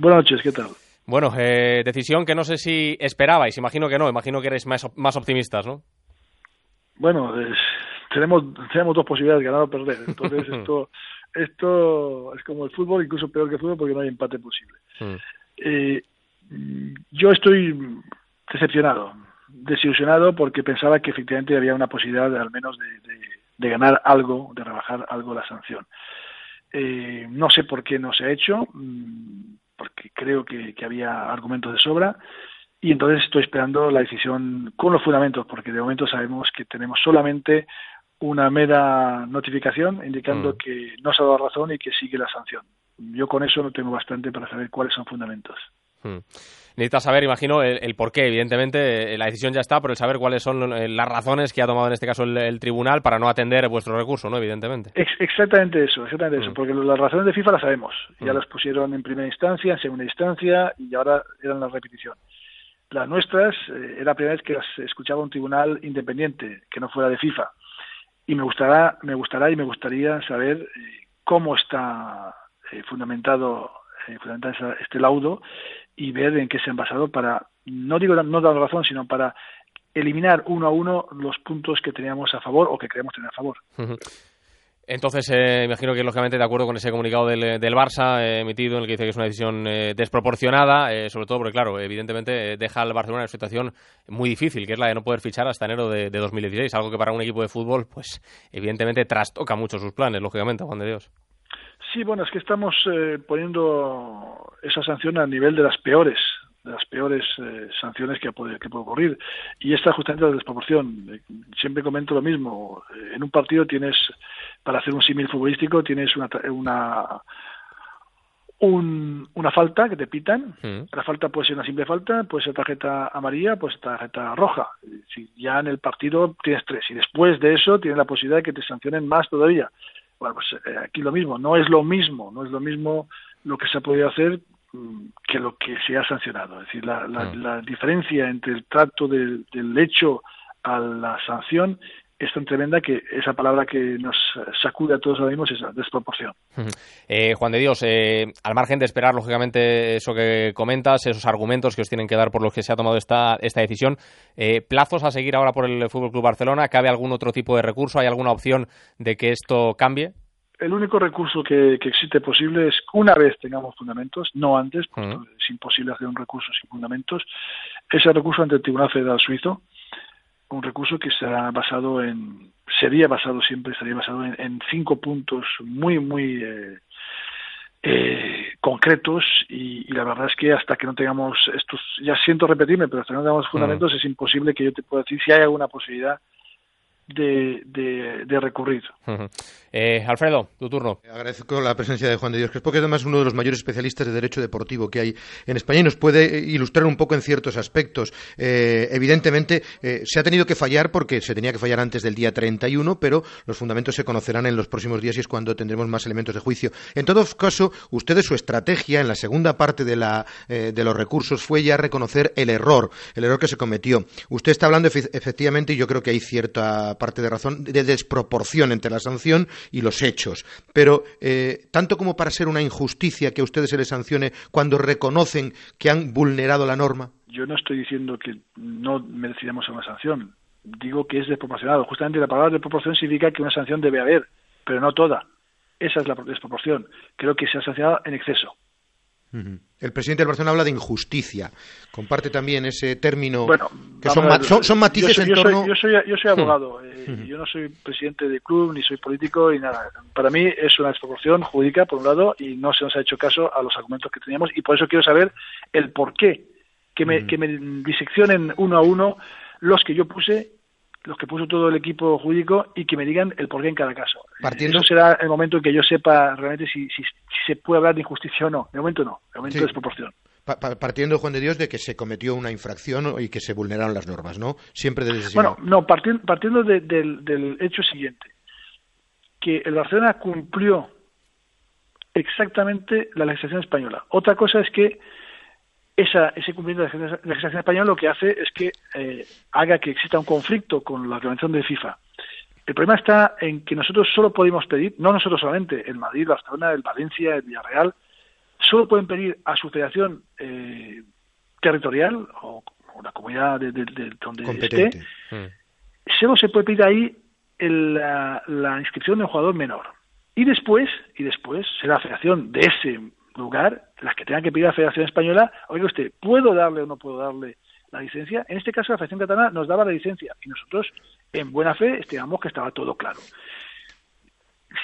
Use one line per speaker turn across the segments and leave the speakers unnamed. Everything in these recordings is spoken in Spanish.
Buenas noches, ¿qué tal?
Bueno, eh, decisión que no sé si esperabais, imagino que no, imagino que eres más, más optimistas, ¿no?
Bueno, tenemos, tenemos dos posibilidades, ganar o perder. Entonces esto, esto es como el fútbol, incluso peor que el fútbol porque no hay empate posible. Hmm. Eh, yo estoy decepcionado, desilusionado porque pensaba que efectivamente había una posibilidad de, al menos de, ganar algo, de rebajar algo la sanción. Eh, no sé por qué no se ha hecho, mm, porque creo que, había argumentos de sobra y entonces estoy esperando la decisión con los fundamentos, porque de momento sabemos que tenemos solamente una mera notificación indicando mm. que no se ha dado razón y que sigue la sanción. Yo con eso no tengo bastante para saber cuáles son fundamentos.
Hmm. Necesitas saber, imagino, el, por qué. Evidentemente, eh, la decisión ya está, pero el saber cuáles son eh, las razones que ha tomado en este caso el, tribunal para no atender vuestro recurso, ¿no? Evidentemente.
exactamente eso, exactamente eso, hmm. porque las razones de FIFA las sabemos. Ya hmm. las pusieron en primera instancia, en segunda instancia y ahora eran la repetición. Las nuestras eh, era la primera vez que las escuchaba un tribunal independiente, que no fuera de FIFA. Y me gustará, me gustará y me gustaría saber cómo está fundamentado, fundamentado este laudo y ver en qué se han basado para, no digo no dar razón, sino para eliminar uno a uno los puntos que teníamos a favor o que creemos tener a favor.
Entonces, eh, imagino que lógicamente de acuerdo con ese comunicado del, del Barça eh, emitido en el que dice que es una decisión eh, desproporcionada, sobre todo porque, claro, evidentemente deja al Barcelona en una situación muy difícil, que es la de no poder fichar hasta enero de, de 2016, algo que para un equipo de fútbol, pues evidentemente trastoca mucho sus planes, lógicamente, Juan de Dios.
Sí, bueno, es que estamos eh, poniendo esa sanción a nivel de las peores, de las peores eh, sanciones que puede, que puede ocurrir. Y esta justamente la desproporción. Siempre comento lo mismo. En un partido tienes, para hacer un símil futbolístico, tienes una, una una falta que te pitan. Mm. La falta puede ser una simple falta, puede ser tarjeta amarilla, puede ser tarjeta roja. Si ya en el partido tienes tres y después de eso tienes la posibilidad de que te sancionen más todavía. Bueno, pues eh, aquí lo mismo, no es lo mismo, no es lo mismo lo que se ha podido hacer mm, que lo que se ha sancionado. Es decir, la, la, diferencia entre el trato del, del hecho a la sanción es tan tremenda que esa palabra que nos sacude a todos ahora mismo es esa desproporción.
Eh, Juan de Dios, eh, al margen de esperar, lógicamente, eso que comentas, esos argumentos que os tienen que dar por los que se ha tomado esta, esta decisión, eh, ¿plazos a seguir ahora por el Fútbol Club Barcelona? ¿Cabe algún otro tipo de recurso? ¿Hay alguna opción de que esto cambie?
El único recurso que, existe posible es una vez tengamos fundamentos, no antes, porque es imposible hacer un recurso sin fundamentos, ese recurso ante el Tribunal Federal Suizo, un recurso que será basado en sería basado siempre sería basado en, cinco puntos muy muy eh, eh, concretos y, la verdad es que hasta que no tengamos estos ya siento repetirme pero hasta que no tengamos fundamentos es imposible que yo te pueda decir si hay alguna posibilidad de, de, recurrir.
Eh, Alfredo, tu turno.
Agradezco la presencia de Juan de Dios Crespo, que es además uno de los mayores especialistas de derecho deportivo que hay en España y nos puede ilustrar un poco en ciertos aspectos. Eh, evidentemente, eh, se ha tenido que fallar porque se tenía que fallar antes del día 31, pero los fundamentos se conocerán en los próximos días y es cuando tendremos más elementos de juicio. En todo caso, ustedes su estrategia en la segunda parte de, la, de los recursos fue ya reconocer el error, el error que se cometió. Usted está hablando efectivamente, y yo creo que hay cierta parte de razón, de desproporción entre la sanción y los hechos. Pero, eh, tanto como para ser una injusticia que a ustedes se les sancione cuando reconocen que han vulnerado la norma.
Yo no estoy diciendo que no mereceríamos una sanción. Digo que es desproporcionado. Justamente la palabra desproporción significa que una sanción debe haber, pero no toda. Esa es la desproporción. Creo que se ha sancionado en exceso.
El presidente del Barcelona habla de injusticia. Comparte también ese término que son, matices
yo
en torno.
yo, soy, yo soy abogado. Eh, yo no soy presidente de club ni soy político y nada. Para mí es una desproporción jurídica por un lado y no se nos ha hecho caso a los argumentos que teníamos y por eso quiero saber el por qué que me, que me diseccionen uno a uno los que yo puse los que puso todo el equipo jurídico y que me digan el porqué en cada caso. Partiendo... Eso será el momento en que yo sepa realmente si, si, se puede hablar de injusticia o no. De momento no, de momento es desproporción.
partiendo, Juan de Dios, de que se cometió una infracción y que se vulneraron las normas, ¿no? Siempre desde
Bueno, no, partiendo, partiendo del, del hecho siguiente, que el Barcelona cumplió exactamente la legislación española. Otra cosa es que ese cumplimiento de la legislación española lo que hace es que eh, haga que exista un conflicto con la organización de FIFA. El problema está en que nosotros solo podemos pedir, no nosotros solamente, el Madrid, Barcelona, el Valencia, el Villarreal, solo pueden pedir a su federación eh, territorial o, la comunidad de, donde esté, mm. solo se puede pedir ahí la, la, inscripción de un jugador menor. Y después, y después será la federación de ese lugar las que tengan que pedir a la Federación Española, oiga usted, ¿puedo darle o no puedo darle la licencia? En este caso la Federación Catalana nos daba la licencia y nosotros en buena fe estimamos que estaba todo claro.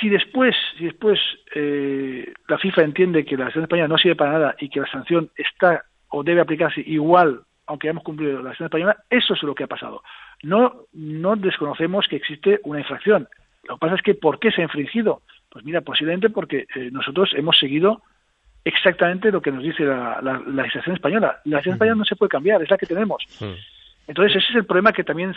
Si después, si después eh, la FIFA entiende que la Federación Española no sirve para nada y que la sanción está o debe aplicarse igual aunque hayamos cumplido la Federación Española, eso es lo que ha pasado. No, no desconocemos que existe una infracción. Lo que pasa es que ¿por qué se ha infringido? Pues mira, posiblemente porque eh, nosotros hemos seguido exactamente lo que nos dice la, la, legislación española. La legislación española no se puede cambiar, es la que tenemos. Entonces, ese es el problema que también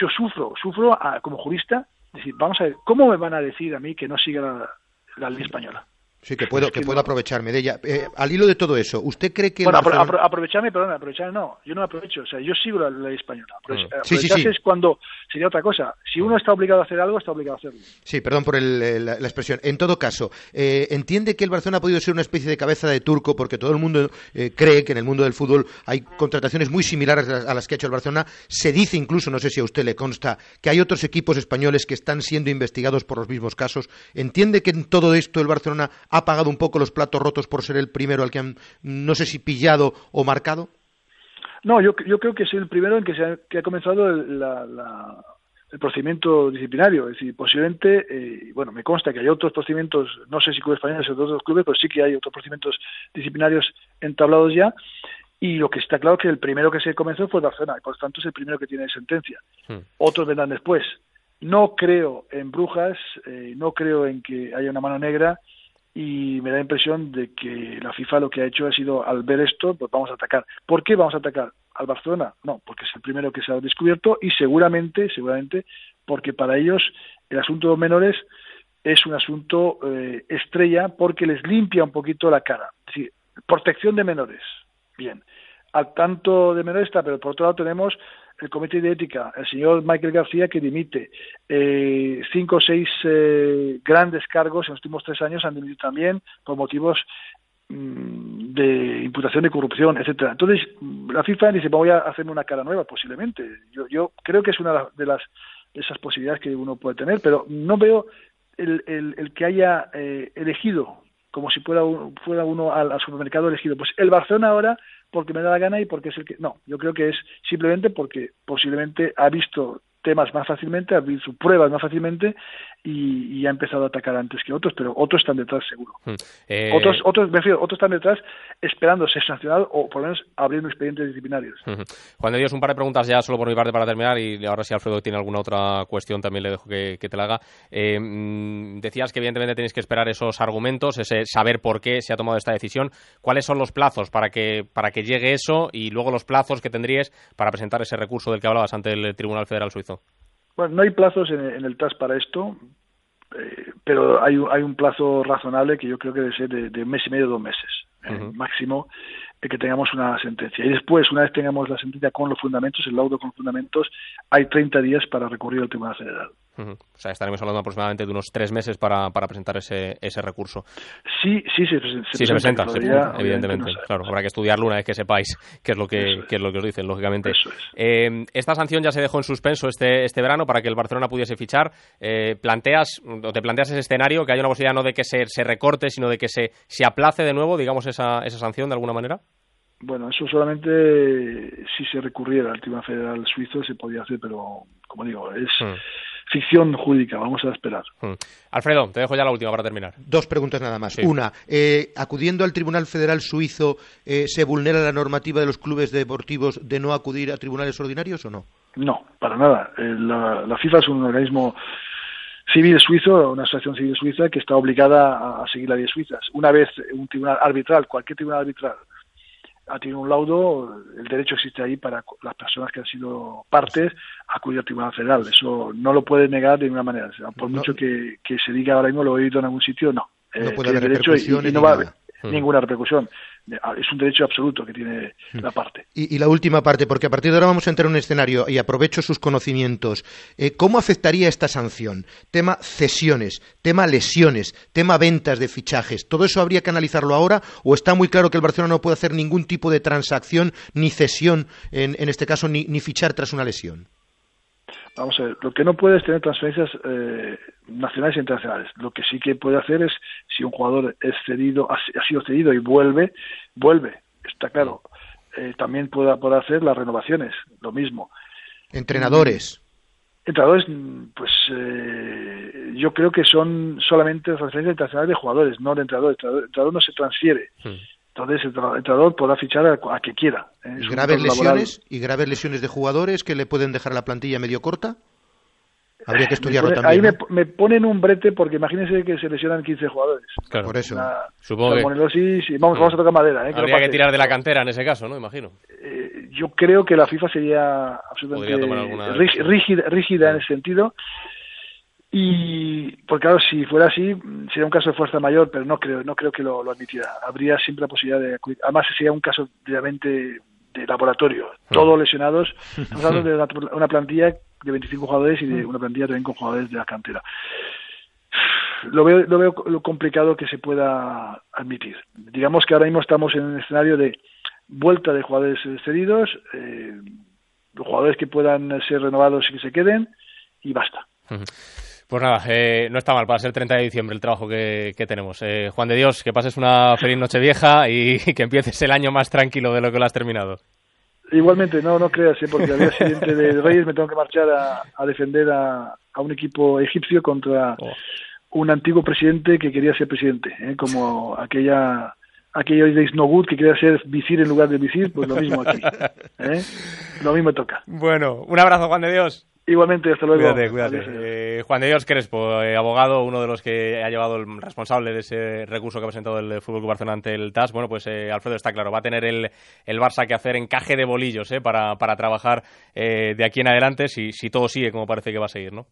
yo sufro. Sufro como jurista. Decir, vamos a ver, ¿cómo me van a decir a mí que no siga la ley española?
Sí, que puedo, que, puedo aprovecharme de ella. Eh, al hilo de todo eso, ¿usted cree que...
Bueno, aprovecharme, perdón, aprovecharme no, yo no me aprovecho, o sea, yo sigo la ley española. Mm. Aprovecharse es cuando sería otra cosa. Si uno está obligado a hacer algo, está obligado a hacerlo.
Sí, perdón por la, expresión. En todo caso, eh, ¿entiende que el Barcelona ha podido ser una especie de cabeza de turco porque todo el mundo eh, cree que en el mundo del fútbol hay contrataciones muy similares a las que ha hecho el Barcelona? Se dice incluso, no sé si a usted le consta, que hay otros equipos españoles que están siendo investigados por los mismos casos. ¿Entiende que en todo esto el Barcelona ha pagado un poco los platos rotos por ser el primero al que han, no sé si pillado o marcado?
No, yo, yo creo que es el primero en que, se ha, que ha comenzado el, la, el procedimiento disciplinario. Es decir, posiblemente, eh, bueno, me consta que hay otros procedimientos, no sé si clubes españoles o otros clubes, pero sí que hay otros procedimientos disciplinarios entablados ya. Y lo que está claro es que el primero que se comenzó fue Barcelona, y por lo tanto es el primero que tiene sentencia. Hmm. Otros vendrán después. No creo en brujas, eh, no creo en que haya una mano negra y me da la impresión de que la FIFA lo que ha hecho ha sido al ver esto, pues vamos a atacar. ¿Por qué vamos a atacar al Barcelona? No, porque es el primero que se ha descubierto y seguramente, seguramente, porque para ellos el asunto de los menores es un asunto eh, estrella porque les limpia un poquito la cara. Es protección de menores. Bien. Al tanto de menores está, pero por otro lado tenemos el Comité de Ética, el señor Michael García, que dimite. Eh, cinco o seis eh, grandes cargos en los últimos tres años han dimitido también por motivos mm, de imputación de corrupción, etcétera. Entonces, la FIFA dice, voy a hacerme una cara nueva, posiblemente. Yo, yo creo que es una de las de esas posibilidades que uno puede tener, pero no veo el, el, que haya eh, elegido como si fuera, fuera uno al, supermercado elegido. Pues el Barcelona ahora, porque me da la gana y porque es el que... No, yo creo que es simplemente porque posiblemente ha visto temas más fácilmente, ha visto pruebas más fácilmente y, ha empezado a atacar antes que otros, pero otros están detrás seguro. Hmm. Eh, otros, otros, me refiero, otros están detrás esperando ser sancionados o por lo menos abriendo expedientes disciplinarios.
Juan de Dios, un par de preguntas ya solo por mi parte para terminar y ahora si Alfredo tiene alguna otra cuestión también le dejo que, te la haga. Eh, mm, decías que evidentemente tenéis que esperar esos argumentos, ese saber por qué se ha tomado esta decisión. ¿Cuáles son los plazos para que, para que llegue eso y luego los plazos que tendríais para presentar ese recurso del que hablabas ante el Tribunal Federal Suizo?
Bueno, no hay plazos en, el TAS para esto, eh, pero hay, hay un plazo razonable que yo creo que debe ser de, un mes y medio, dos meses, eh, máximo, de que tengamos una sentencia. Y después, una vez tengamos la sentencia con los fundamentos, el laudo con los fundamentos, hay 30 días para recurrir al Tribunal Federal.
O sea, estaremos hablando aproximadamente de unos tres meses para, para presentar ese, ese recurso.
Sí, sí, se,
se, se presenta, evidentemente. claro, habrá que estudiarlo una vez que sepáis qué es lo que, es. lo que os dicen, lógicamente. Eh, esta sanción ya se dejó en suspenso este, este verano para que el Barcelona pudiese fichar. Eh, planteas, o te planteas ese escenario, que haya una posibilidad no de que se, se recorte, sino de que se, se aplace de nuevo, digamos, esa, esa sanción de alguna manera?
Bueno, eso solamente si se recurriera al Tribunal Federal Suizo se podía hacer, pero como digo, es hmm. Ficción jurídica, vamos a esperar. Hmm.
Alfredo, te dejo ya la última para terminar.
Dos preguntas nada más. Una, eh, acudiendo al Tribunal Federal Suizo, eh, ¿se vulnera la normativa de los clubes deportivos de no acudir a tribunales ordinarios o no?
No, para nada. Eh, la, FIFA es un organismo civil suizo, una asociación civil suiza que está obligada a, a seguir las leyes suizas. Una vez un tribunal arbitral, cualquier tribunal arbitral, ha tenido un laudo, el derecho existe ahí para las personas que han sido partes acudir al Tribunal Federal. Eso no lo puede negar de ninguna manera. por mucho que, se diga ahora mismo lo he oído en algún sitio, no.
No eh, puede haber derecho y, no va a haber
hmm. ninguna repercusión. Es un derecho absoluto que tiene la parte.
Y, la última parte, porque a partir de ahora vamos a entrar en un escenario y aprovecho sus conocimientos. Eh, ¿Cómo afectaría esta sanción? Tema cesiones, tema lesiones, tema ventas de fichajes. ¿Todo eso habría que analizarlo ahora o está muy claro que el Barcelona no puede hacer ningún tipo de transacción ni cesión, en, en este caso, ni, ni fichar tras una lesión?
Vamos a ver, lo que no puede es tener transferencias eh, nacionales e internacionales. Lo que sí que puede hacer es, si un jugador es cedido, ha, sido cedido y vuelve, vuelve, está claro. Eh, también puede, puede hacer las renovaciones, lo mismo.
Entrenadores.
Entrenadores, pues eh, yo creo que son solamente transferencias internacionales de jugadores, no de entrenadores. El entrenador, no se transfiere. Hmm. Entonces el entrenador podrá fichar a, a que quiera.
¿eh? ¿Graves lesiones y graves lesiones de jugadores que le pueden dejar la plantilla medio corta? Habría que estudiarlo también.
Ahí me, ponen un brete porque imagínense que se lesionan 15 jugadores.
Claro, por eso.
Supongo que...
vamos, vamos a tocar madera. ¿eh?
Habría que, tirar de la cantera en ese caso, ¿no? Imagino.
Eh, yo creo que la FIFA sería absolutamente rígida, rígida en ese sentido y porque claro si fuera así sería un caso de fuerza mayor pero no creo no creo que lo, lo admitiera. Habría siempre la posibilidad de además sería un caso realmente de laboratorio. Ah. todos lesionados. Estamos hablando de una, plantilla de 25 jugadores y de una plantilla también con jugadores de la cantera. Lo veo lo veo lo complicado que se pueda admitir. Digamos que ahora mismo estamos en un escenario de vuelta de jugadores cedidos eh, los jugadores que puedan ser renovados y que se queden y basta
pues nada, eh, no está mal para ser 30 de diciembre el trabajo que, tenemos. Eh, Juan de Dios, que pases una feliz noche vieja y que empieces el año más tranquilo de lo que lo has terminado.
Igualmente, no, no creas, ¿eh? porque al día siguiente de Reyes me tengo que marchar a, defender a, un equipo egipcio contra oh. un antiguo presidente que quería ser presidente, como aquella aquello de Good que quería ser visir en lugar de visir, pues lo mismo aquí. Lo mismo toca.
Bueno, un abrazo, Juan de Dios.
Igualmente, hasta luego.
Cuídate, cuídate. Eh, Juan de Dios Crespo, eh, abogado, uno de los que ha llevado el responsable de ese recurso que ha presentado el Fútbol Barcelona ante el TAS. Bueno, pues eh, Alfredo está claro, va a tener el, el Barça que hacer encaje de bolillos para, para trabajar de aquí en adelante si, si todo sigue como parece que va a seguir, ¿no?